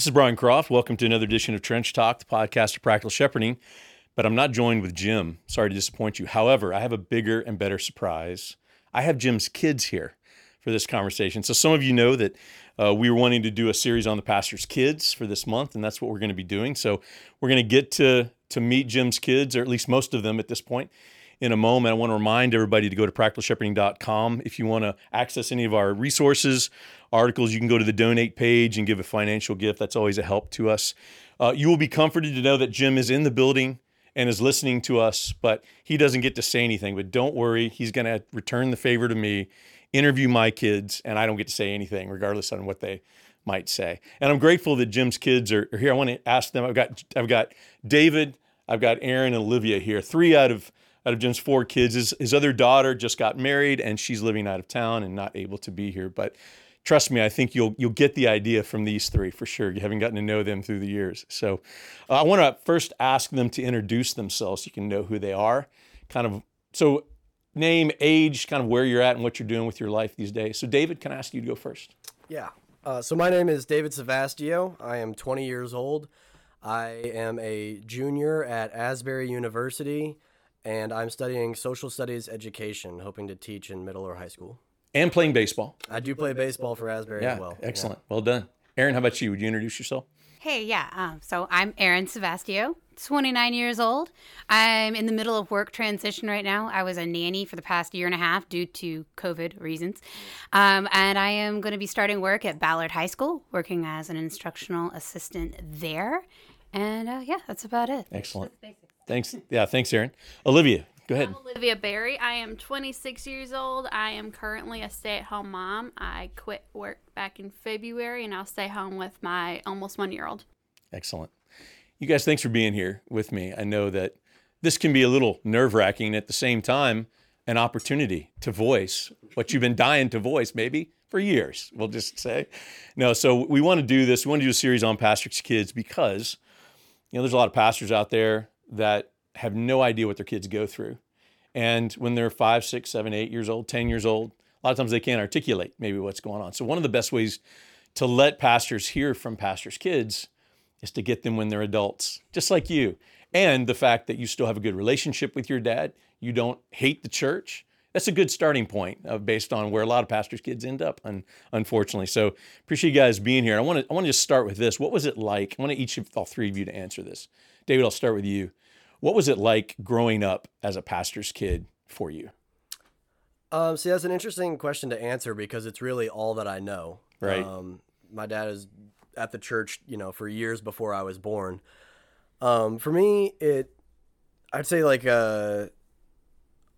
This is Brian Croft. Welcome to another edition of Trench Talk, the podcast of practical shepherding. But I'm not joined with Jim. Sorry to disappoint you. However, I have a bigger and better surprise. I have Jim's kids here for this conversation. So some of you know that uh, we were wanting to do a series on the pastor's kids for this month, and that's what we're going to be doing. So we're going to get to to meet Jim's kids, or at least most of them at this point in a moment. I want to remind everybody to go to practicalshepherding.com if you want to access any of our resources, articles. You can go to the donate page and give a financial gift. That's always a help to us. Uh, you will be comforted to know that Jim is in the building and is listening to us, but he doesn't get to say anything. But don't worry, he's going to return the favor to me, interview my kids, and I don't get to say anything, regardless on what they might say. And I'm grateful that Jim's kids are, are here. I want to ask them. I've got I've got David, I've got Aaron and Olivia here. Three out of out of Jim's four kids. His, his other daughter just got married and she's living out of town and not able to be here. But trust me, I think you'll you'll get the idea from these three for sure. You haven't gotten to know them through the years. So uh, I want to first ask them to introduce themselves so you can know who they are. Kind of so name, age, kind of where you're at and what you're doing with your life these days. So David, can I ask you to go first? Yeah. Uh, so my name is David Savastio. I am 20 years old. I am a junior at Asbury University, and I'm studying social studies education, hoping to teach in middle or high school. And playing baseball. I do play baseball for Asbury Yeah, as well. excellent. Well done. Aaron, how about you? Would you introduce yourself? Hey, yeah. Um, so I'm Aaron Savastio, 29 years old. I'm in the middle of work transition right now. I was a nanny for the past year and a half due to COVID reasons. Um, and I am going to be starting work at Ballard High School, working as an instructional assistant there. And uh, yeah, that's about it. Excellent. Thanks. Yeah, thanks, Aaron. Olivia, go ahead. I'm Olivia Berry. I am 26 years old. I am currently a stay at home mom. I quit work back in February and I'll stay home with my almost one year old. Excellent. You guys, thanks for being here with me. I know that this can be a little nerve wracking at the same time, an opportunity to voice what you've been dying to voice, maybe for years, we'll just say. No, so we want to do this. We want to do a series on pastors' kids because, you know, there's a lot of pastors out there that have no idea what their kids go through. And when they're five, six, seven, eight years old, 10 years old, a lot of times they can't articulate maybe what's going on. So, one of the best ways to let pastors hear from pastors' kids is to get them when they're adults, just like you. And the fact that you still have a good relationship with your dad, you don't hate the church. That's a good starting point uh, based on where a lot of pastors' kids end up, un- unfortunately. So appreciate you guys being here. I want to I want to just start with this. What was it like? I want each of all three of you to answer this. David, I'll start with you. What was it like growing up as a pastor's kid for you? Um, see, that's an interesting question to answer because it's really all that I know. Right. Um, my dad is at the church, you know, for years before I was born. Um, for me, it, I'd say like a,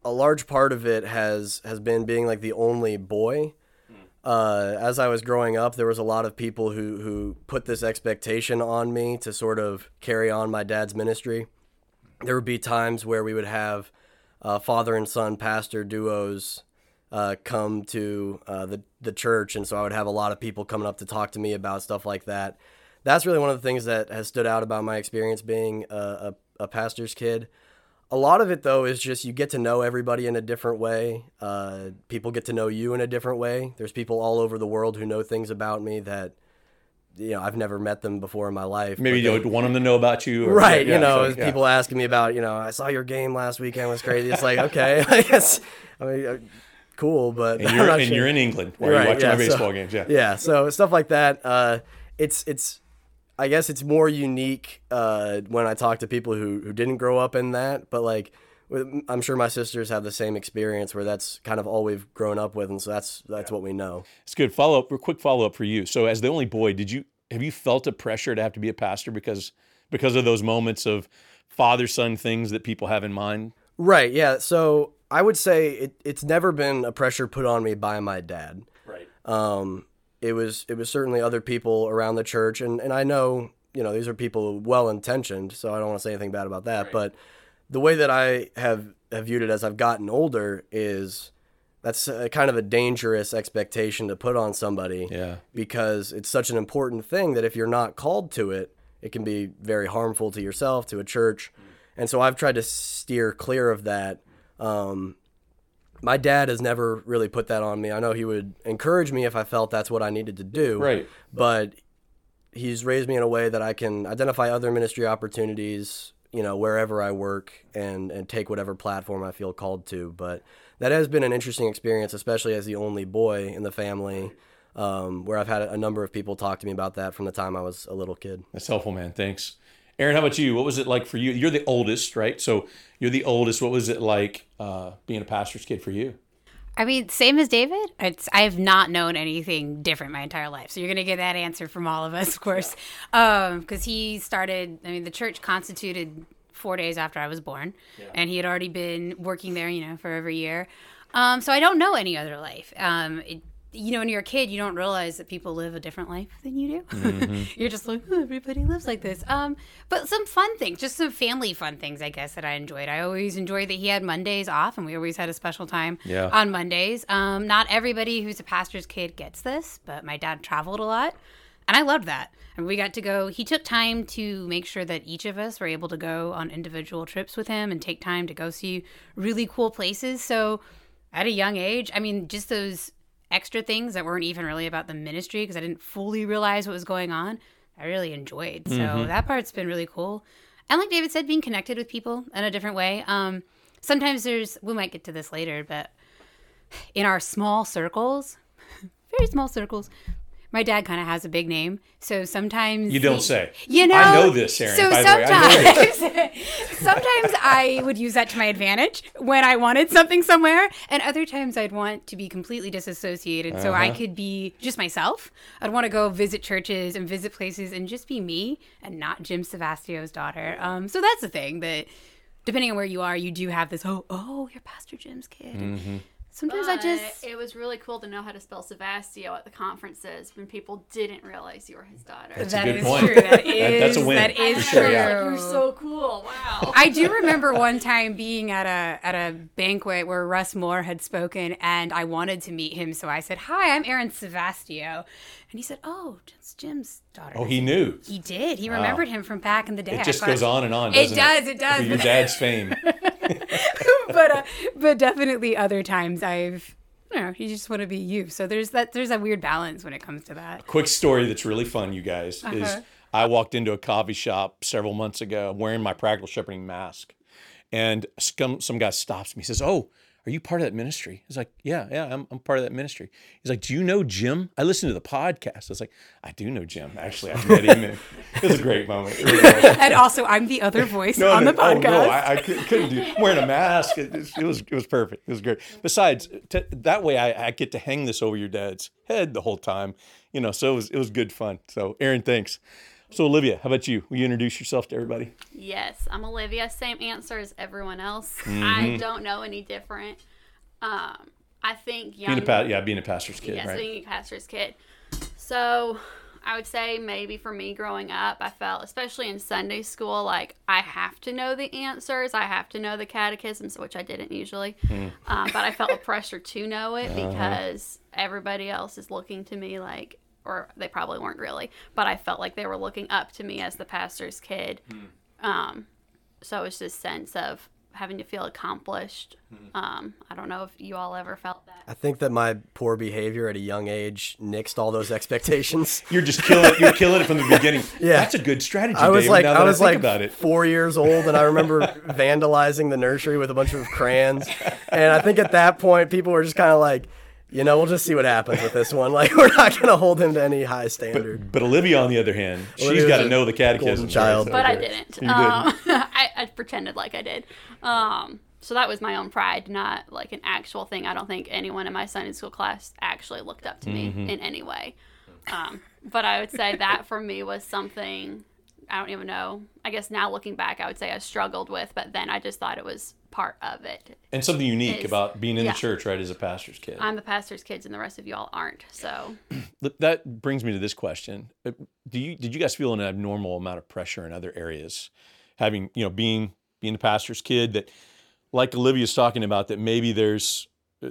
a large part of it has has been being like the only boy. Uh, as I was growing up, there was a lot of people who who put this expectation on me to sort of carry on my dad's ministry. There would be times where we would have uh, father and son pastor duos uh, come to uh, the the church, and so I would have a lot of people coming up to talk to me about stuff like that. That's really one of the things that has stood out about my experience being a, a, a pastor's kid. A lot of it, though, is just you get to know everybody in a different way. Uh, people get to know you in a different way. There's people all over the world who know things about me that you know I've never met them before in my life. Maybe you don't want them to know about you. Or, right yeah, you know so, yeah. people asking me about you know i saw your game last weekend was crazy it's like okay i guess i mean uh, cool but And you're, and sure. you're in England while Right, you're watching yeah, my baseball so- games. Yeah. yeah so stuff like that uh it's it's i guess it's more unique uh when i talk to people who who didn't grow up in that but like i'm sure my sisters have the same experience where that's kind of all we've grown up with and so that's that's what we know It's good. Follow up, quick follow up for you. So, as the only boy, did you have you felt a pressure to have to be a pastor because because of those moments of father son things that people have in mind? right yeah so i would say it, it's never been a pressure put on me by my dad Right. um, it was it was certainly other people around the church, and and I know you know these are people well intentioned, so I don't want to say anything bad about that. But the way that I have have viewed it as I've gotten older is that's a, kind of a dangerous expectation to put on somebody Yeah. because it's such an important thing that if you're not called to it, it can be very harmful to yourself, to a church. And so I've tried to steer clear of that. Um, my dad has never really put that on me. I know he would encourage me if I felt that's what I needed to do. Right. But he's raised me in a way that I can identify other ministry opportunities, you know, wherever I work and and take whatever platform I feel called to. But that has been an interesting experience, especially as the only boy in the family. Um, where I've had a number of people talk to me about that from the time I was a little kid. That's helpful, man. Thanks. Aaron, how about you? What was it like for you? You're the oldest, right? So you're the oldest. What was it like uh, being a pastor's kid for you? I mean, same as David. It's I have not known anything different my entire life. So you're gonna get that answer from all of us, of course, because um, he started. I mean, the church constituted four days after I was born, yeah. and he had already been working there, you know, for over a year. Um, so I don't know any other life. Um, it, you know, when you're a kid, you don't realize that people live a different life than you do. Mm-hmm. you're just like, oh, everybody lives like this. Um, but some fun things, just some family fun things, I guess, that I enjoyed. I always enjoyed that he had Mondays off, and we always had a special time yeah. on Mondays. Um, not everybody who's a pastor's kid gets this, but my dad traveled a lot, and I loved that. And we got to go. He took time to make sure that each of us were able to go on individual trips with him and take time to go see really cool places. So at a young age, I mean, just those extra things that weren't even really about the ministry because I didn't fully realize what was going on, I really enjoyed. So mm-hmm. that part's been really cool. And like David said, being connected with people in a different way. Um, sometimes there's, we might get to this later, but in our small circles, very small circles, my dad kind of has a big name, so sometimes you don't he, say. You know, I know this, Aaron. So sometimes, sometimes I would use that to my advantage when I wanted something somewhere, and other times I'd want to be completely disassociated, uh-huh. so I uh-huh. could be just myself. I'd want to go visit churches and visit places and just be me, and not Jim Savastio's daughter. Um, so that's the thing that depending on where you are, you do have this. Oh, oh, you're Pastor Jim's kid. Mm-hmm. Sometimes but I just. It was really cool to know how to spell Savastio at the conferences when people didn't realize you were his daughter. That's that a good is point. true. That is, that's a win. That is sure, true. Yeah. You're so cool. Wow. I do remember one time being at a at a banquet where Russ Moore had spoken, and I wanted to meet him, so I said, "Hi, I'm Aaron Savastio," and he said, "Oh, it's Jim's daughter." Oh, he knew. He did. He wow. remembered him from back in the day. It just goes on and on. it does. It, it does. For your dad's fame. but uh, but definitely other times I've you know, you just want to be you. So there's that there's a weird balance when it comes to that. Quick story that's really fun, you guys, uh-huh. is I walked into a coffee shop several months ago wearing my practical shepherding mask. And some, some guy stops me. He says, Oh, are you part of that ministry? He's like, yeah, yeah, I'm, I'm part of that ministry. He's like, do you know Jim? I listened to the podcast. I was like, I do know Jim. Actually, I met him. it was a great moment. Really and also, I'm the other voice no, on no, the podcast. Oh, no, I, I couldn't do I'm wearing a mask. It, it, was it was perfect. It was great. Besides, t- that way I, I get to hang this over your dad's head the whole time. You know, so it was it was good fun. So, Aaron, thanks. So, Olivia, how about you? Will you introduce yourself to everybody? Yes, I'm Olivia. Same answer as everyone else. Mm-hmm. I don't know any different. Um, I think young, being a pa- yeah, being a pastor's kid, yes, right? being a pastor's kid. So, I would say maybe for me growing up, I felt, especially in Sunday school, like I have to know the answers. I have to know the catechisms, which I didn't usually. Mm. Um, but I felt a pressure to know it uh-huh. because everybody else is looking to me like or they probably weren't really, but I felt like they were looking up to me as the pastor's kid. Hmm. Um, so it was this sense of having to feel accomplished. Hmm. Um, I don't know if you all ever felt that. I think that my poor behavior at a young age nixed all those expectations. you're just killing it. You're killing it from the beginning. Yeah, that's a good strategy. I was David, like, I was I like about it. four years old, and I remember vandalizing the nursery with a bunch of crayons. And I think at that point, people were just kind of like you know, we'll just see what happens with this one. Like, we're not going to hold him to any high standard. But, but Olivia, on the other hand, she's got to know the catechism. Child, but I didn't. Um, I, I, pretended like I did. Um, so that was my own pride, not like an actual thing. I don't think anyone in my Sunday school class actually looked up to me mm-hmm. in any way. Um, but I would say that for me was something I don't even know. I guess now looking back, I would say I struggled with, but then I just thought it was part of it. And something unique is, about being in yeah. the church, right, as a pastor's kid. I'm the pastor's kids, and the rest of y'all aren't. So that brings me to this question: uh, Do you did you guys feel an abnormal amount of pressure in other areas, having you know being being the pastor's kid that, like Olivia's talking about, that maybe there's uh,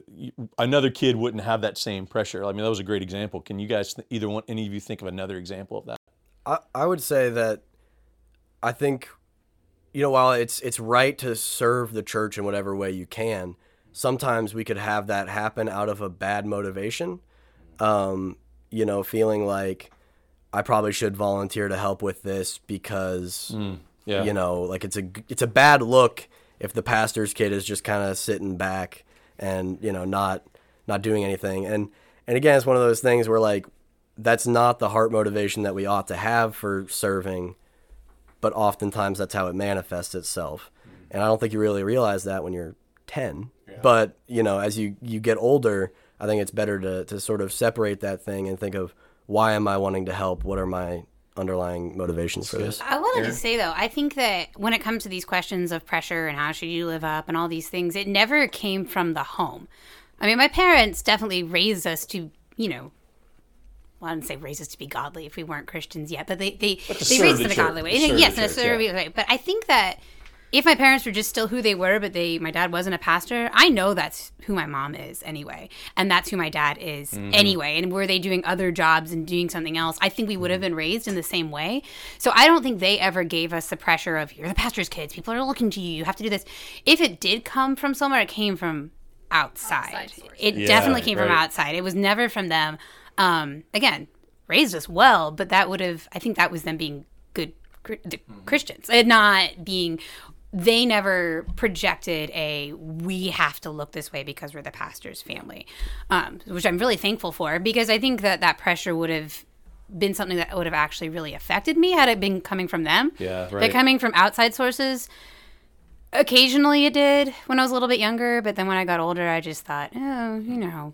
another kid wouldn't have that same pressure. I mean, that was a great example. Can you guys either one any of you think of another example of that? I, I would say that I think you know, while it's it's right to serve the church in whatever way you can, sometimes we could have that happen out of a bad motivation. Um, you know, feeling like I probably should volunteer to help with this because Yeah. you know, like it's a it's a bad look if the pastor's kid is just kind of sitting back and you know not not doing anything. And and again, it's one of those things where like that's not the heart motivation that we ought to have for serving, but oftentimes that's how it manifests itself. And I don't think you really realize that when you're 10. But, you know, as you you get older, I think it's better to to sort of separate that thing and think of why am I wanting to help? What are my underlying motivations for this? I wanted to say though, I think that when it comes to these questions of pressure and how should you live up and all these things, it never came from the home. I mean, my parents definitely raised us to, you know, well, I wouldn't say raised us to be godly if we weren't Christians yet, but they they, to they serve raised the us in a godly way. yes, the in a church, yeah. way. But I think that if my parents were just still who they were, but they my dad wasn't a pastor, I know that's who my mom is anyway, and that's who my dad is Mm-hmm. anyway. And were they doing other jobs and doing something else, I think we would have been raised in the same way. So I don't think they ever gave us the pressure of you're the pastor's kids, people are looking to you, you have to do this. If it did come from somewhere, it came from outside. Outside it Yeah, definitely came from outside. It was never from them. Um, again, raised us well, but that would have I think that was them being good Christians and not being they never projected a we have to look this way because we're the pastor's family um, which i'm really thankful for because i think that that pressure would have been something that would have actually really affected me had it been coming from them Yeah, right. but coming from outside sources occasionally it did when i was a little bit younger but then when i got older i just thought oh you know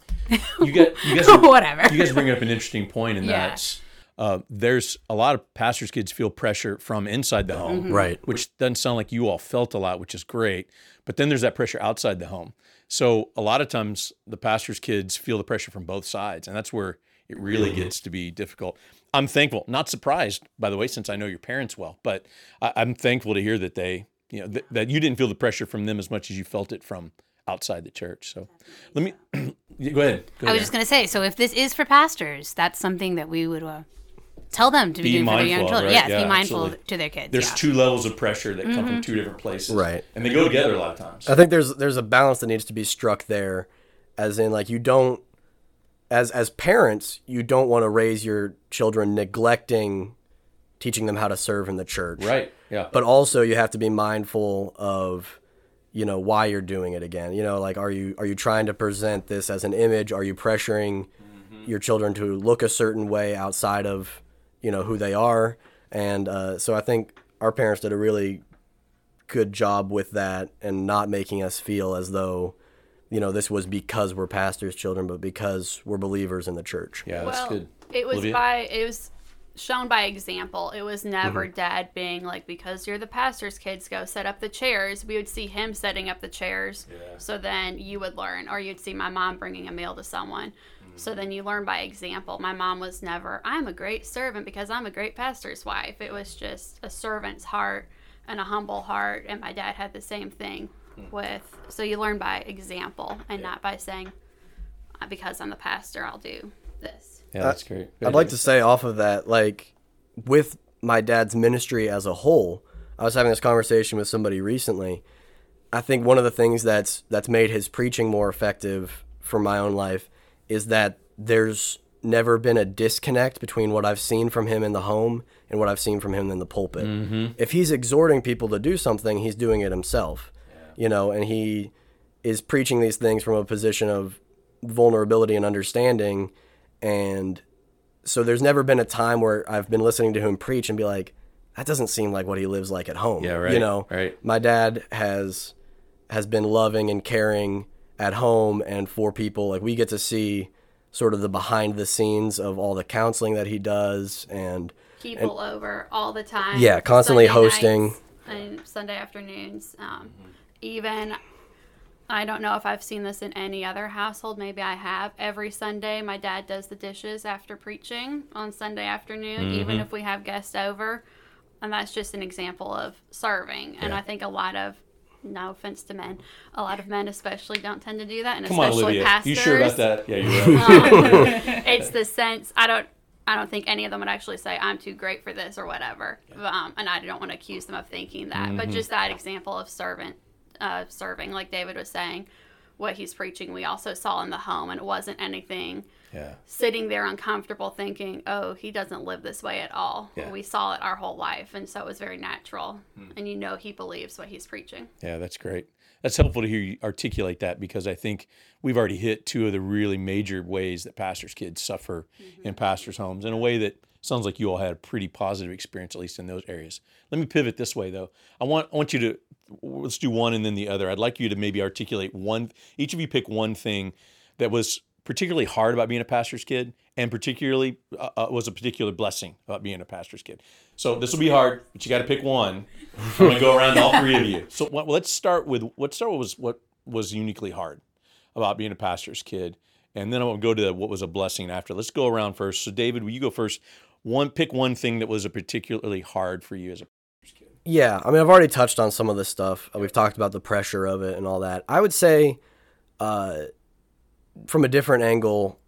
You get you guys whatever you guys bring up an interesting point in Yeah. that uh, there's a lot of pastors' kids feel pressure from inside the home, Mm-hmm. Right. Which doesn't sound like you all felt a lot, which is great. But then there's that pressure outside the home. So a lot of times the pastors' kids feel the pressure from both sides, and that's where it really gets to be difficult. I'm thankful, not surprised, by the way, since I know your parents well, but I, I'm thankful to hear that they, you know, th- that you didn't feel the pressure from them as much as you felt it from outside the church. So let me Yeah, go ahead. Go I was ahead. just going to say, so if this is for pastors, that's something that we would uh, tell them to be, Be doing for their young mindful children. right? Yes, Yeah, be mindful absolutely. to their kids. there's yeah. two levels of pressure that come from two different places, Right. And they go together a lot of times. I think there's there's a balance that needs to be struck there, as in like you don't, as as parents, you don't want to raise your children neglecting teaching them how to serve in the church, Right. Yeah. But also you have to be mindful of, you know, why you're doing it again. You know, like are you are you trying to present this as an image? Are you pressuring your children to look a certain way outside of, you know, who they are? And uh, so I think our parents did a really good job with that and not making us feel as though you know this was because we're pastors children but because we're believers in the church yeah, that's good. it was Olivia? by it was shown by example. It was never Mm-hmm. dad being like because you're the pastor's kids go set up the chairs. We would see him setting up the chairs. So then you would learn or you'd see my mom bringing a meal to someone. So Mm-hmm. then you learn by example. My mom was never I'm a great servant because I'm a great pastor's wife. It was just a servant's heart and a humble heart and my dad had the same thing Hmm. with so you learn by example and not by saying "Uh, because I'm the pastor I'll do this. Yeah, that's great. I'd like to say off of that like with my dad's ministry as a whole i was having this conversation with somebody recently i think one of the things that's that's made his preaching more effective for my own life is that there's never been a disconnect between what I've seen from him in the home and what I've seen from him in the pulpit. Mm-hmm. If he's exhorting people to do something, he's doing it himself. You know, and he is preaching these things from a position of vulnerability and understanding and so there's never been a time where I've been listening to him preach and be like that doesn't seem like what he lives like at home. Yeah, right. You know, right. my dad has has been loving and caring at home and for people. Like we get to see sort of the behind the scenes of all the counseling that he does and people over all the time. Yeah, constantly Sunday hosting. and Sunday afternoons. Um, Even, I don't know if I've seen this in any other household. Maybe I have. Every Sunday, my dad does the dishes after preaching on Sunday afternoon, even mm-hmm. if we have guests over. And that's just an example of serving. And I think a lot of, no offense to men, a lot of men especially don't tend to do that, and Come on, especially Olivia. pastors You sure about that? Yeah, you're right. Um, it's the sense I don't I don't think any of them would actually say I'm too great for this or whatever. Um, and I don't want to accuse them of thinking that, but mm-hmm. just that example of servant uh, serving, like David was saying, what he's preaching, we also saw in the home, and it wasn't anything Yeah. sitting there uncomfortable thinking, oh, he doesn't live this way at all. Yeah. We saw it our whole life. And so it was very natural. And you know he believes what he's preaching. Yeah, that's great. That's helpful to hear you articulate that because I think we've already hit two of the really major ways that pastors' kids suffer in pastors' homes in a way that sounds like you all had a pretty positive experience, at least in those areas. Let me pivot this way though. I want I want you to let's do one and then the other. I'd like you to maybe articulate one. Each of you pick one thing that was particularly hard about being a pastor's kid, and particularly uh, uh, was a particular blessing about being a pastor's kid. So this will be hard, but you got to pick one. I'm going to go around all three of you. So let's start with let's start with was what was uniquely hard about being a pastor's kid, and then I'll go to what was a blessing after. Let's go around first. So David, will you go first? One pick one thing that was a particularly hard for you as a Yeah, I mean, I've already touched on some of this stuff. Uh, We've talked about the pressure of it and all that. I would say, uh, from a different angle,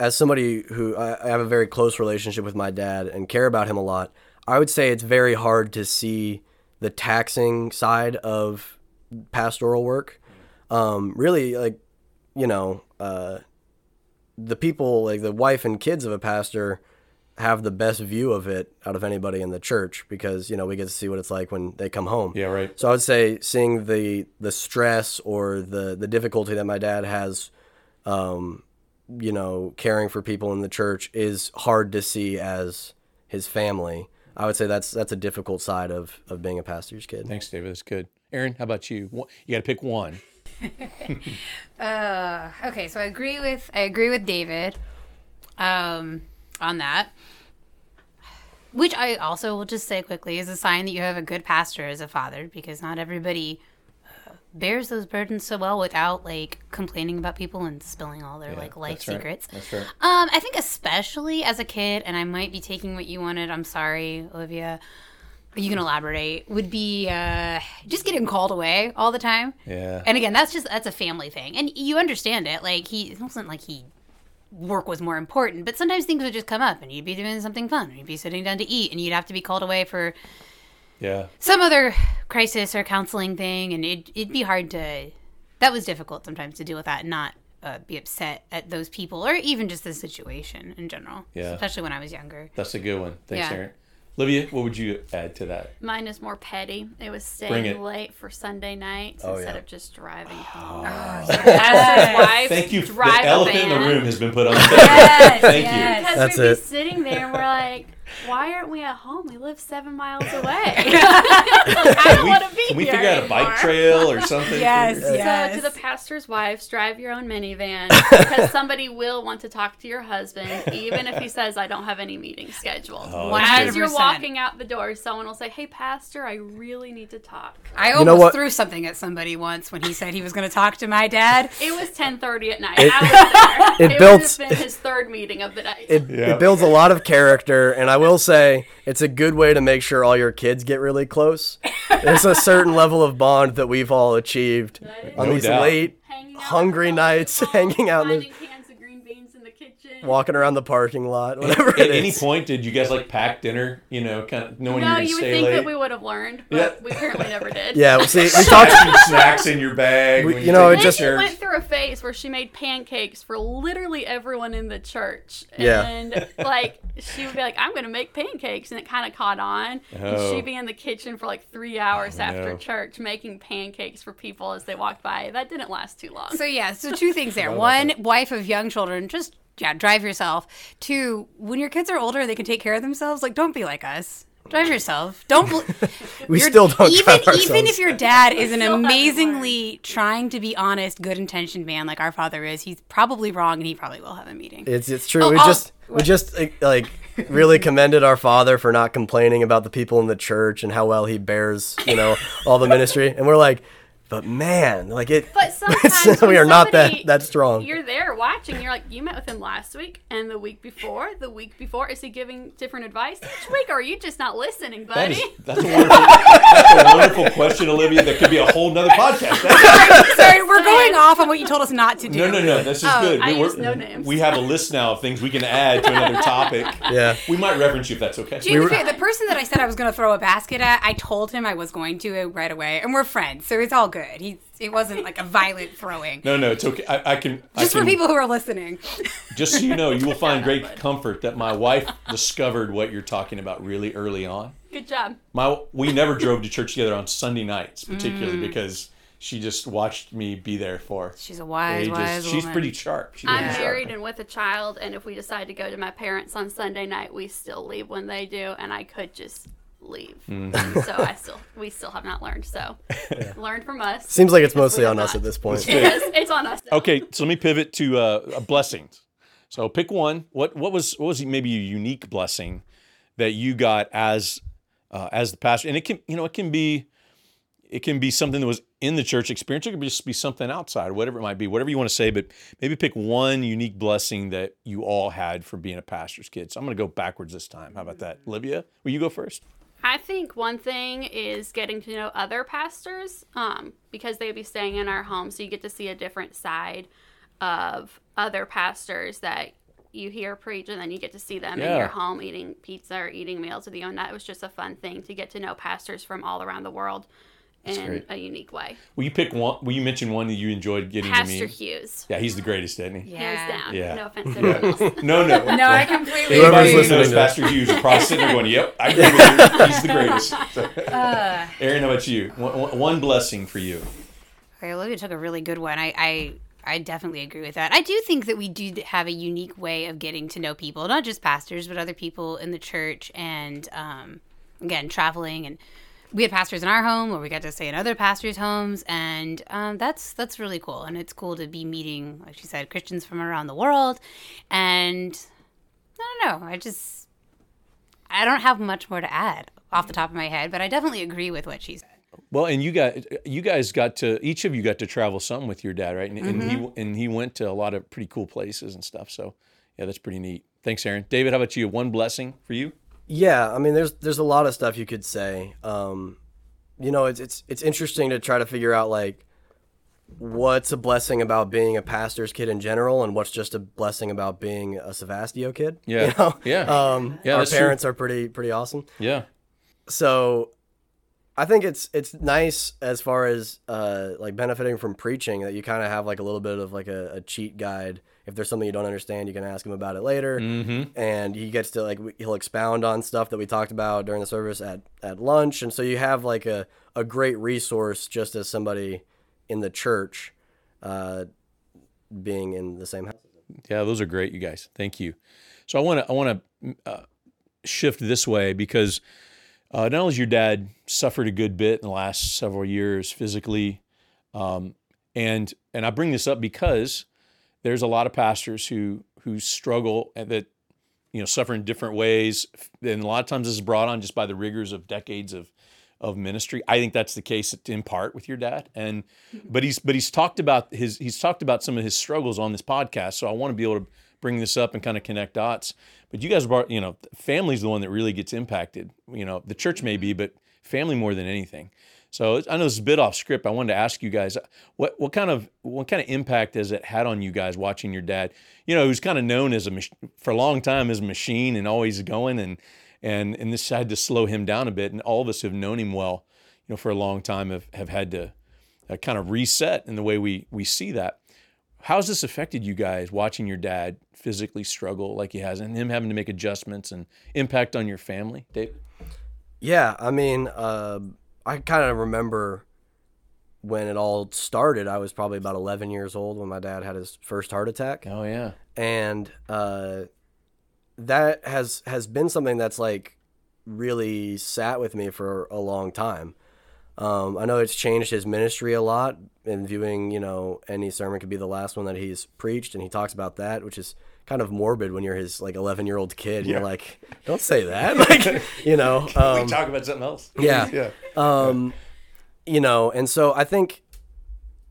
as somebody who I, I have a very close relationship with my dad and care about him a lot, I would say it's very hard to see the taxing side of pastoral work. Um, really, like, you know, uh, the people, like the wife and kids of a pastor, have the best view of it out of anybody in the church because you know we get to see what it's like when they come home. Yeah, right. So I would say seeing the the stress or the the difficulty that my dad has, um, you know, caring for people in the church is hard to see as his family. I would say that's that's a difficult side of of being a pastor's kid. Thanks, David. That's good. Aaron, how about you? You got to pick one. Uh, okay, so I agree with I agree with David um, on that. Which I also will just say quickly is a sign that you have a good pastor as a father, because not everybody uh, bears those burdens so well without like complaining about people and spilling all their like life that's right. secrets. That's right. Um, I think especially as a kid, and I might be taking what you wanted. I'm sorry, Olivia. But you can elaborate. Would be uh, just getting called away all the time. Yeah. And again, that's just that's a family thing, and you understand it. Like he it wasn't like he work was more important, but sometimes things would just come up, and you'd be doing something fun, or you'd be sitting down to eat, and you'd have to be called away for Yeah. some other crisis or counseling thing, and it, it'd be hard to. That was difficult sometimes to deal with that and not uh, be upset at those people or even just the situation in general. Yeah. Especially when I was younger. That's a good one. Thanks, Yeah. Aaron. Olivia, what would you add to that? Mine is more petty. It was Bring staying it. late for Sunday nights Oh, instead yeah. of just driving home. Ah. Yes. wife Thank you. The drive a elephant in the room has been put on the table. Thank you. Because That's we'd it. be sitting there and we're like, why aren't we at home? We live seven miles away. I don't want to be here. can we here figure out a bike trail or something? Yes, yes. So to the pastor's wives, drive your own minivan because somebody will want to talk to your husband, even if he says I don't have any meetings scheduled. Oh, As you're walking out the door, someone will say, "Hey, pastor, I really need to talk." I know almost threw something at somebody once when he said he was going to talk to my dad. It was 10:30 at night. It- I was there. it it built- would have been his third meeting of the night. It, Yeah. it builds a lot of character, and I will say it's a good way to make sure all your kids get really close. There's a certain level of bond that we've all achieved on No these doubt. late, Hanging out hungry nights, hanging out in the, finding cans of green beans in the kitchen. Walking around the parking lot, whatever At it any is. point, did you guys like pack dinner? You know, kind of knowing No, you're going you to would think late. that we would have learned, but Yeah. we apparently never did. Yeah, well, see, we talked. Packing snacks in your bag. We- when you know, it just- she pictures. went through a phase where she made pancakes for literally everyone in the church. Yeah. And like she would be like, I'm gonna make pancakes and it kinda caught on. And Oh. she'd be in the kitchen for like three hours Oh, after no. church making pancakes for people as they walked by. That didn't last too long. So yeah, so two things there. One, wife of young children, just yeah, drive yourself. Two, when your kids are older, they can take care of themselves. Like, don't be like us. Drive yourself. Don't. Bl- We still don't even drive even if your dad is an amazingly trying to be honest, good intentioned man like our father is, he's probably wrong, and he probably will have a meeting. It's it's true. Oh, we I'll- just we just like, like really commended our father for not complaining about the people in the church and how well he bears, you know, all the ministry. And we're like, but man, like it. But sometimes uh, we when are not that that strong. You're there watching. You're like, you met with him last week and the week before. The week before, is he giving different advice each week, or are you just not listening, buddy? is, that's, a wonderful, that's a wonderful question, Olivia. That could be a whole nother podcast. That's- Sorry, we're going off on what you told us not to do. no, no, no. This is oh, good. I We- use no names. We have a list now of things we can add to another topic. Yeah. We might reference you if that's okay. To be fair, the person that I said I was going to throw a basket at, I told him I was going to it right away, and we're friends, so it's all good. Good. He it wasn't like a violent throwing. No, no, it's okay. I, I can. I Just can, for people who are listening. Just so you know, you will find great comfort that my wife discovered what you're talking about really early on. Good job. My we never drove to church together on Sunday nights, particularly Mm. because she just watched me be there for She's a wise, ages. wise She's woman. pretty sharp. She's I'm pretty sharp. married and with a child, and if we decide to go to my parents on Sunday night, we still leave when they do, and I could just leave. Mm-hmm. So I still, we still have not learned. So learn from us. Seems like it's mostly on have us not. at this point. It is. It's on us. Okay, so let me pivot to uh, blessings. So pick one. What what was what was maybe a unique blessing that you got as uh, as the pastor? And it can you know it can be it can be something that was in the church experience. It could just be something outside, whatever it might be, whatever you want to say. But maybe pick one unique blessing that you all had for being a pastor's kid. So I'm going to go backwards this time. How about that, Olivia? Will you go first? I think one thing is getting to know other pastors um, because they'd be staying in our home, so you get to see a different side of other pastors that you hear preach, and then you get to see them in your home eating pizza or eating meals with you. And that was just a fun thing to get to know pastors from all around the world in a unique way. Will you pick one? Will you mention one that you enjoyed getting to Pastor meet? Hughes, Yeah, he's the greatest, isn't he? Yeah. hands down. Yeah. No offense to. No, no. No, I completely Whoever's Everybody who agree. listening to that. Pastor Hughes are probably sitting there going, "Yep, I agree with you. He's the greatest." Uh. Aaron, how about you? One, one- one blessing for you. Okay, Olivia took a really good one. I, I I definitely agree with that. I do think that we do have a unique way of getting to know people, not just pastors, but other people in the church, and um, again, traveling. And we had pastors in our home, or we got to stay in other pastors' homes, and um, that's that's really cool. And it's cool to be meeting, like she said, Christians from around the world. And I don't know, I just I don't have much more to add off the top of my head, but I definitely agree with what she said. Well, and you guys, you guys got to each of you got to travel some with your dad, right? And, and he and he went to a lot of pretty cool places and stuff. So, yeah, that's pretty neat. Thanks, Aaron. David, how about you? One blessing for you? Yeah, I mean, there's there's a lot of stuff you could say. Um, you know, it's it's it's interesting to try to figure out like what's a blessing about being a pastor's kid in general, and what's just a blessing about being a Savastio kid. Yeah. you know? Yeah. Um, Yeah, our that's true. parents are pretty pretty awesome. Yeah. So, I think it's it's nice as far as uh, like benefiting from preaching that you kind of have like a little bit of like a, a cheat guide. If there's something you don't understand, you can ask him about it later Mm-hmm. and he gets to like he'll expound on stuff that we talked about during the service at at lunch and so you have like a, a great resource just as somebody in the church uh, being in the same house Yeah, those are great, you guys. Thank you. So I want to I want to uh, shift this way because uh, not only has your dad suffered a good bit in the last several years physically, um, and and I bring this up because there's a lot of pastors who who struggle and that you know suffer in different ways, and a lot of times this is brought on just by the rigors of decades of of ministry. I think that's the case in part with your dad. And but he's but he's talked about his he's talked about some of his struggles on this podcast. So I want to be able to bring this up and kind of connect dots. But you guys brought, you know, family's the one that really gets impacted. You know, the church may be, but family more than anything. So I know this is a bit off script. I wanted to ask you guys what what kind of what kind of impact has it had on you guys watching your dad? You know, who's kind of known as a for a long time as a machine and always going and and and this had to slow him down a bit. And all of us who've known him well, you know, for a long time have have had to uh, kind of reset in the way we we see that. How's this affected you guys watching your dad physically struggle like he has, and him having to make adjustments and impact on your family, Dave? yeah i mean uh, i kind of remember when it all started i was probably about 11 years old when my dad had his first heart attack Oh yeah, and uh, that has has been something that's like really sat with me for a long time. Um, I know it's changed his ministry a lot. In viewing, you know, any sermon could be the last one that he's preached, and he talks about that, which is kind of morbid when you're his like 11 year old kid. You're like, don't say that, like, you know. Um, talk about something else. yeah. yeah. Um, you know, and so I think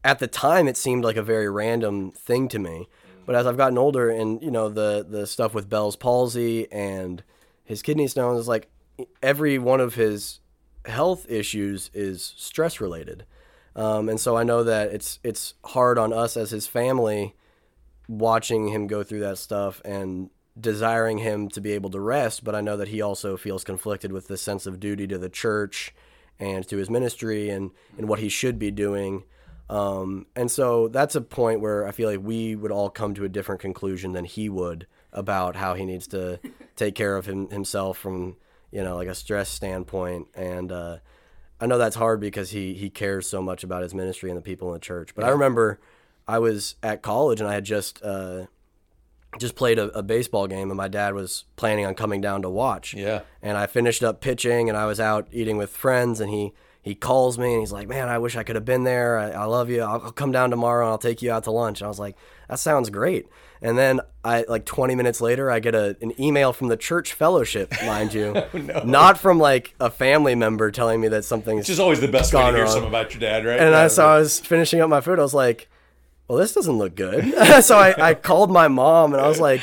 at the time it seemed like a very random thing to me. But as I've gotten older and, you know, the the stuff with Bell's palsy and his kidney stones is like every one of his health issues is stress related. Um, and so I know that it's it's hard on us as his family watching him go through that stuff and desiring him to be able to rest, but I know that he also feels conflicted with this sense of duty to the church and to his ministry and and what he should be doing. Um, and so that's a point where I feel like we would all come to a different conclusion than he would about how he needs to take care of him, himself from you know like a stress standpoint and uh, I know that's hard because he he cares so much about his ministry and the people in the church. But I remember I was at college and I had just uh, just played a, a baseball game and my dad was planning on coming down to watch. Yeah. And I finished up pitching and I was out eating with friends and he he calls me and he's like, "Man, I wish I could have been there. I, I love you. I'll, I'll come down tomorrow and I'll take you out to lunch." And I was like, "That sounds great." And then I like 20 minutes later, I get a, an email from the church fellowship, mind you, not from like a family member telling me that something's Which is always the best way to hear wrong. something about your dad, right? and Yeah, I so I was finishing up my food. I was like, "Well, this doesn't look good." so I, I called my mom and I was like,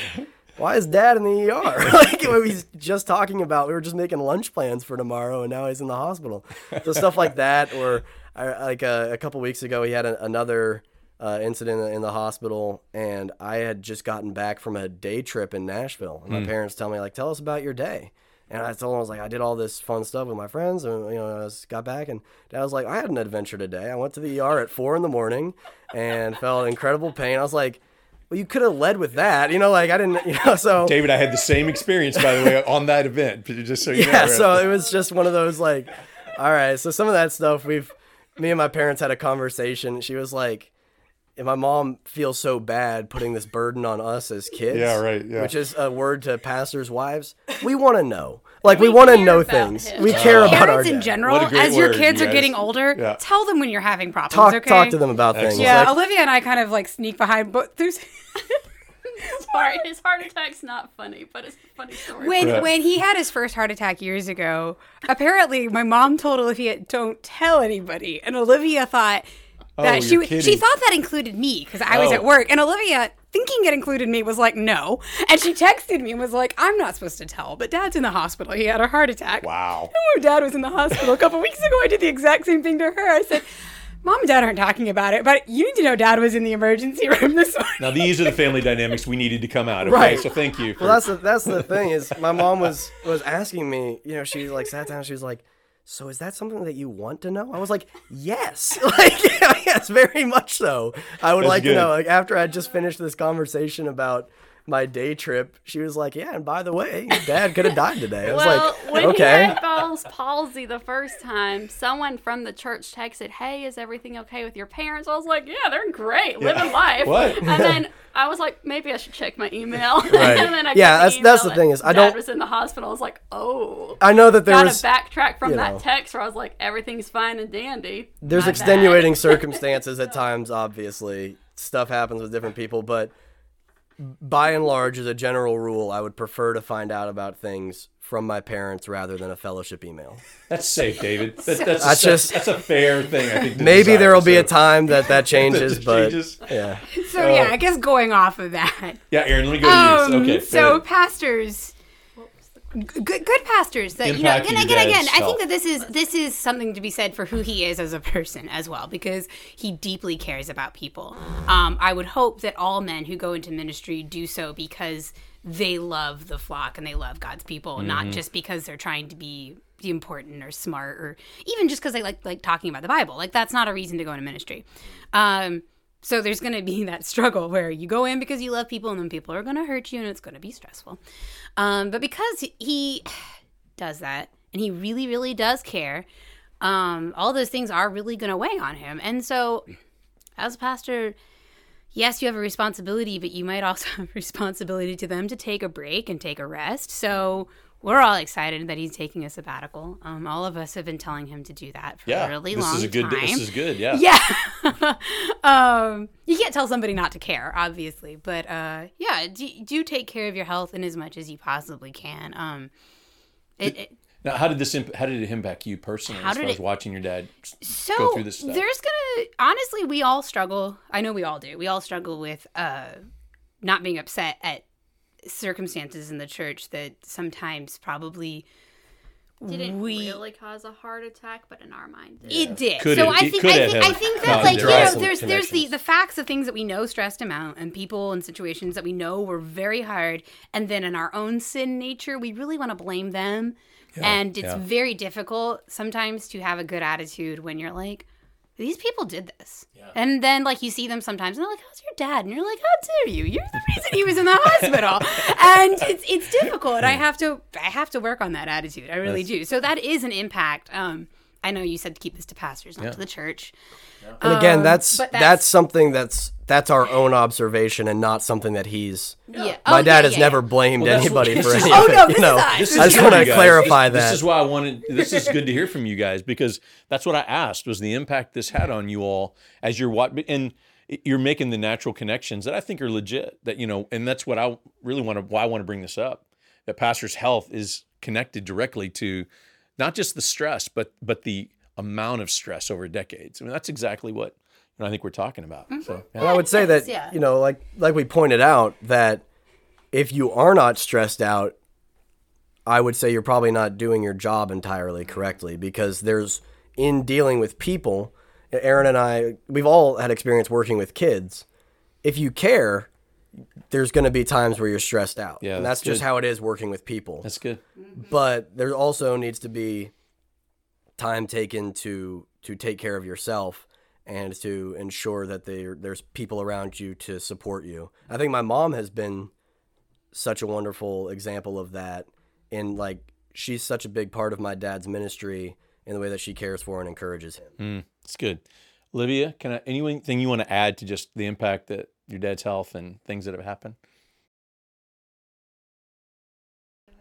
"Why is Dad in the ER?" like we was just talking about, we were just making lunch plans for tomorrow, and now he's in the hospital. So stuff like that, or I, like uh, a couple weeks ago, he had a, another. Uh, incident in the hospital, and I had just gotten back from a day trip in Nashville. And my parents tell me like, "Tell us about your day." And I told him I was like, I did all this fun stuff with my friends, and you know, I was, got back, and Dad was like, I had an adventure today. I went to the ER at four in the morning, and felt incredible pain. I was like, Well, you could have led with that, you know, like I didn't, you know, so David, I had the same experience, by the way, on that event. Just so you know. yeah. right? So it was just one of those like, all right. So some of that stuff we've, me and my parents had a conversation. She was like. And my mom feels so bad putting this burden on us as kids. Yeah, right, yeah. Which is a word to pastors' wives. We want to know. Like, we, want to know things. him. We care about our Parents in general, What a as your word, kids you are getting older, Yeah. tell them when you're having problems. talk okay? talk to them about things. Yeah, Like, Olivia and I kind of like sneak behind, but there's Sorry, his heart attack's not funny, but it's a funny story. when Yeah. when he had his first heart attack years ago. Apparently, my mom told Olivia, "Don't tell anybody," and Olivia thought Oh, that Oh, she you're she thought that included me because I was Oh. at work, and Olivia. Thinking it included me was like no, and she texted me and was like, "I'm not supposed to tell, but Dad's in the hospital. He had a heart attack." Wow. when Dad was in the hospital a couple weeks ago, I did the exact same thing to her. I said, "Mom and Dad aren't talking about it, but you need to know Dad was in the emergency room this morning." Now these are the family dynamics we needed to come out. Okay, Right. so thank you. For, Well, that's the that's the thing is my mom was was asking me. You know, she like sat down. She was like, "So is that something that you want to know?" I was like, "Yes, like yes, very much so. I would That's like good. to know." Like after I just finished this conversation about my day trip, she was like, "Yeah, and by the way, your dad could have died today." I was well, like, when "Okay." he had Bell's palsy the first time, someone from the church texted, "Hey, is everything okay with your parents?" I was like, "Yeah, they're great, living life." What? And then I was like, "Maybe I should check my email." Right. and then I Yeah, that's- the that's the thing is, I don't- was in the hospital. I was like, "Oh." I know that there Gotta was backtrack from that know. text where I was like, "Everything's fine and dandy." there's extenuating circumstances at times obviously stuff happens with different people but by and large as a general rule i would prefer to find out about things from my parents rather than a fellowship email that's safe, David. That, that's, That's a, just- that's a fair thing. I think. maybe desire, there will be a time that that changes but changes. yeah So yeah, I guess going off of that, Yeah, Aaron, let me go to um, you. Okay. so ahead. pastors g- good good pastors that you know and again again i think that this is this is something to be said for who he is as a person as well because he deeply cares about people. Um, i would hope that all men who go into ministry do so because they love the flock and they love god's people not just because they're trying to be important or smart or even just because they like like talking about the bible. Like that's not a reason to go into ministry. Um, so there's going to be that struggle where you go in because you love people and then people are going to hurt you and it's going to be stressful. Um, but because he does that and he really, really does care, um, all those things are really going to weigh on him. And so as a pastor, yes, you have a responsibility, but you might also have a responsibility to them to take a break and take a rest. So we're all excited that he's taking a sabbatical. Um, all of us have been telling him to do that for yeah, a really long time. this is a good. time. This is good. Yeah. Yeah. um, you can't tell somebody not to care, obviously, but uh, yeah, do, do take care of your health in as much as you possibly can. Um, it, it, Now, how did this? Imp- how did it impact you personally? How as did far as it- watching your dad so go through this stuff? there's gonna honestly, we all struggle. I know we all do. We all struggle with uh, not being upset at circumstances in the church that sometimes probably Didn't we really cause a heart attack, but in our mind, it It did. Could so have- I think could I have think, I think caused that's like you know there's there's the the facts of things that we know stressed him out and people and situations that we know were very hard and then in our own sin nature we really want to blame them and it's yeah. very difficult sometimes to have a good attitude when you're like these people did this. And then like you see them sometimes and they're like how's your dad? And you're like how dare you? You're the reason he was in the hospital. And it's it's difficult. I have to i have to work on that attitude. I really do. So that is an impact. Um i know you said to keep this to pastors not to the church. And again, Um, that's, but that's that's- something that's that's our own observation and not something that he's. yeah My Oh, dad yeah, has yeah, never blamed Well, that's what- anybody for anything. Oh, of it. no, you this is know. us. This This I just want to clarify This- that. This is why I wanted. This is good to hear from you guys because that's what I asked was the impact this had on you all as you're what and you're making the natural connections that I think are legit. That you know, and that's what I really want to. Why I want to bring this up. That pastor's health is connected directly to not just the stress, but but the amount of stress over decades. I mean, that's exactly what you know, I think we're talking about. So mm-hmm. yeah. And I would say that yeah. you know, like like we pointed out, that if you are not stressed out, I would say you're probably not doing your job entirely correctly because there's in dealing with people. Aaron and I, we've all had experience working with kids. If you care, there's going to be times where you're stressed out. Yeah, and that's that's just how it is working with people. that's good. Mm-hmm. but there also needs to be time taken to to take care of yourself and to ensure that there's people around you to support you. I think my mom has been such a wonderful example of that in like she's such a big part of my dad's ministry in the way that she cares for and encourages him. Mm, it's good. Olivia, can I anything you want to add to just the impact that your dad's health and things that have happened?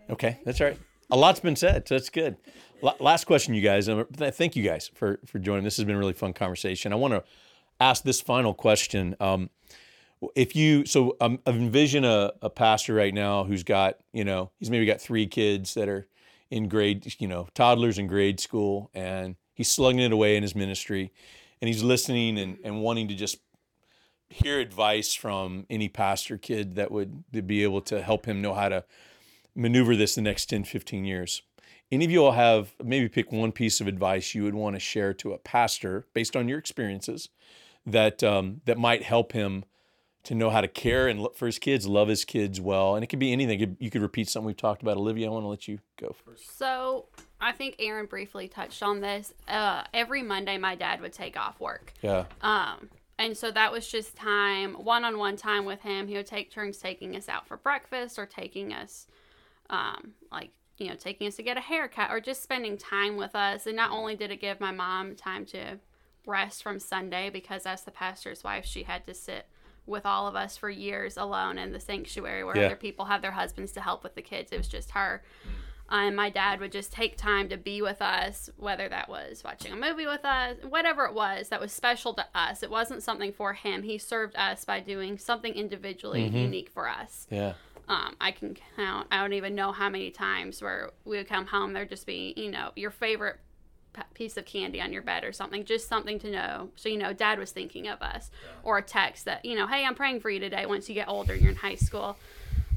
Okay, that's all right. A lot's been said, so that's good. La- last question, you guys. Thank you guys for for joining. This has been a really fun conversation. I want to ask this final question. Um, if you so um, envision a, a pastor right now who's got you know he's maybe got three kids that are in grade you know toddlers in grade school and he's slugging it away in his ministry and he's listening and, and wanting to just hear advice from any pastor kid that would be able to help him know how to maneuver this the next 10 15 years any of you all have maybe pick one piece of advice you would want to share to a pastor based on your experiences that um, that might help him to know how to care and look for his kids, love his kids well, and it could be anything. You could- You could repeat something we've talked about. Olivia, I want to let you go first. So I think Aaron briefly touched on this. Uh, every Monday, my dad would take off work. Yeah, Um, and so that was just time, one on one time with him. He would take turns taking us out for breakfast or taking us, um, like, you know, taking us to get a haircut or just spending time with us. And not only did it give my mom time to rest from Sunday because, as the pastor's wife, she had to sit with all of us for years alone in the sanctuary where Yeah. other people have their husbands to help with the kids. It was just her. and my dad would just take time to be with us, whether that was watching a movie with us, whatever it was that was special to us. It wasn't something for him. He served us by doing something individually unique for us. yeah, Um, I can count. I don't even know how many times where we would come home. There'd just be, you know, your favorite p- piece of candy on your bed or something, just something to know. So you know, Dad was thinking of us, or a text that, you know, hey, I'm praying for you today. Once you get older, you're in high school.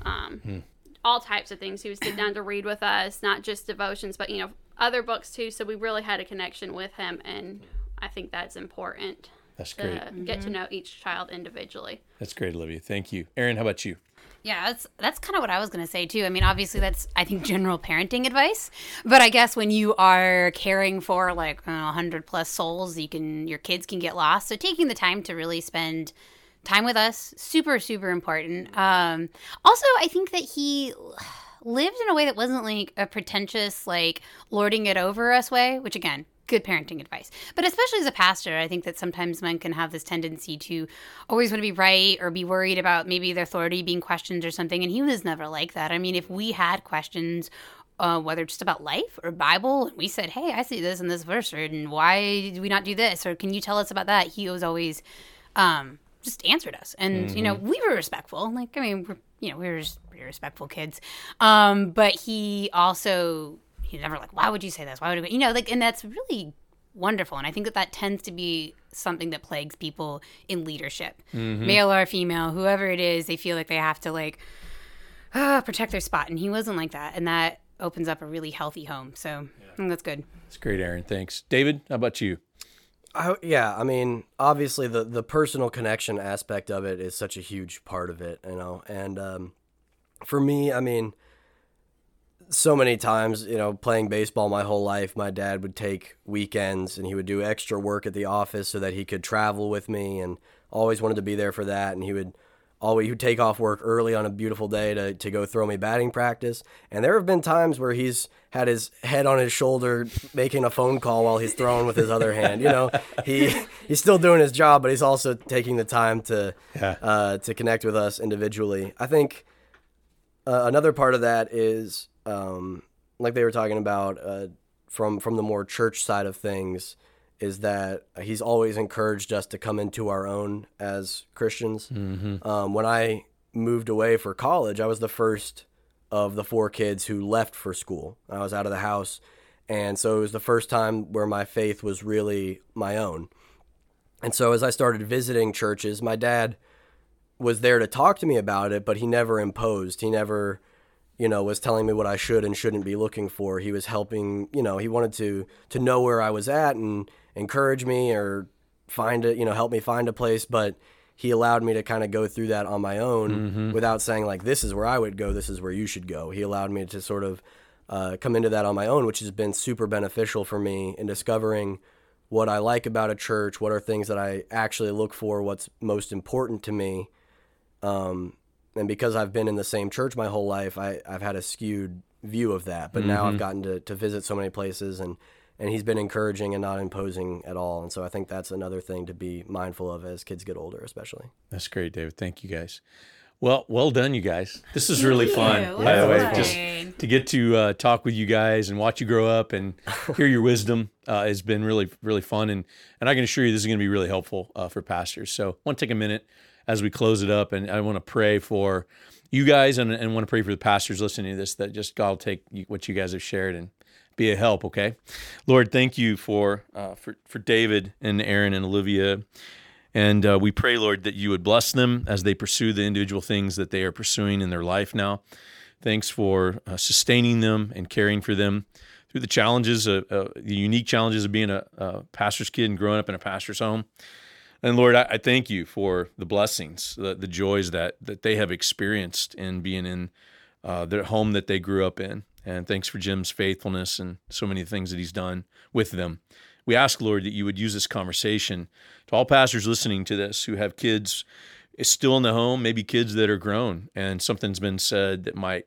Um, all types of things. He would sit down to read with us, not just devotions, but you know, other books too. So we really had a connection with him, and I think that's important that's to great. get to know each child individually. That's great, Olivia. Thank you, Aaron. How about you? Yeah, that's that's kind of what I was going to say too. I mean, obviously that's I think general parenting advice, but I guess when you are caring for like a 100 plus souls, you can your kids can get lost. So taking the time to really spend time with us super super important. Um also, I think that he lived in a way that wasn't like a pretentious like lording it over us way, which again, good parenting advice. But especially as a pastor, I think that sometimes men can have this tendency to always want to be right or be worried about maybe their authority being questioned or something. And he was never like that. I mean, if we had questions, uh, whether just about life or Bible, and we said, "Hey, I see this in this verse," or "And why do we not do this?" or "Can you tell us about that?" He was always um, just answered us, and you know, we were respectful. Like, I mean, we're, you know, we were just pretty respectful kids. Um, but he also he's never like, why would you say this? Why would you, you know, like, and that's really wonderful. And I think that that tends to be something that plagues people in leadership, male or female, whoever it is. They feel like they have to like ah, protect their spot, and he wasn't like that, and that opens up a really healthy home. So I think that's good. It's great, Aaron. Thanks, David. How about you? I, yeah, I mean, obviously the the personal connection aspect of it is such a huge part of it, you know. And um, for me, I mean, so many times, you know, playing baseball my whole life, my dad would take weekends and he would do extra work at the office so that he could travel with me and always wanted to be there for that and he would always he would take off work early on a beautiful day to, to go throw me batting practice. And there have been times where he's had his head on his shoulder making a phone call while he's throwing with his other hand. You know, he he's still doing his job, but he's also taking the time to Yeah. uh, to connect with us individually. I think uh, another part of that is um, like they were talking about uh, from from the more church side of things is that he's always encouraged us to come into our own as Christians. Um, when I moved away for college, I was the first of the four kids who left for school. I was out of the house, and so it was the first time where my faith was really my own. And so as I started visiting churches, my dad was there to talk to me about it, but he never imposed. He never, you know, was telling me what I should and shouldn't be looking for. He was helping, you know, he wanted to to know where I was at and encourage me or find it, you know, help me find a place, but he allowed me to kind of go through that on my own without saying like this is where I would go, this is where you should go. He allowed me to sort of uh, come into that on my own, which has been super beneficial for me in discovering what I like about a church, what are things that I actually look for, what's most important to me. Um, and because I've been in the same church my whole life, I, I've had a skewed view of that. But now I've gotten to, to visit so many places and, and he's been encouraging and not imposing at all. And so I think that's another thing to be mindful of as kids get older, especially. That's great, David. Thank you, guys. Well, well done, you guys. This is really fun, you. by the way. That's Just to get to uh, talk with you guys and watch you grow up and hear your wisdom uh, has been really, really fun. And and I can assure you, this is going to be really helpful uh, for pastors. So, I want to take a minute as we close it up, and I want to pray for you guys, and, and want to pray for the pastors listening to this that just God will take what you guys have shared and be a help. Okay, Lord, thank you for uh, for for David and Aaron and Olivia. And uh, we pray, Lord, that you would bless them as they pursue the individual things that they are pursuing in their life now. Thanks for uh, sustaining them and caring for them through the challenges, the unique challenges of being a, a pastor's kid and growing up in a pastor's home. And Lord, I, I thank you for the blessings, the, the joys that that they have experienced in being in uh, their home that they grew up in. And thanks for Jim's faithfulness and so many things that he's done with them. We ask, Lord, that you would use this conversation to all pastors listening to this who have kids still in the home, maybe kids that are grown, and something's been said that might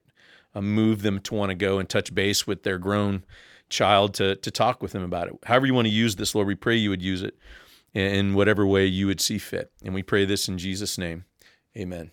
uh, move them to want to go and touch base with their grown child to to talk with them about it. However you want to use this, Lord, we pray you would use it in whatever way you would see fit. And we pray this in Jesus' name. Amen.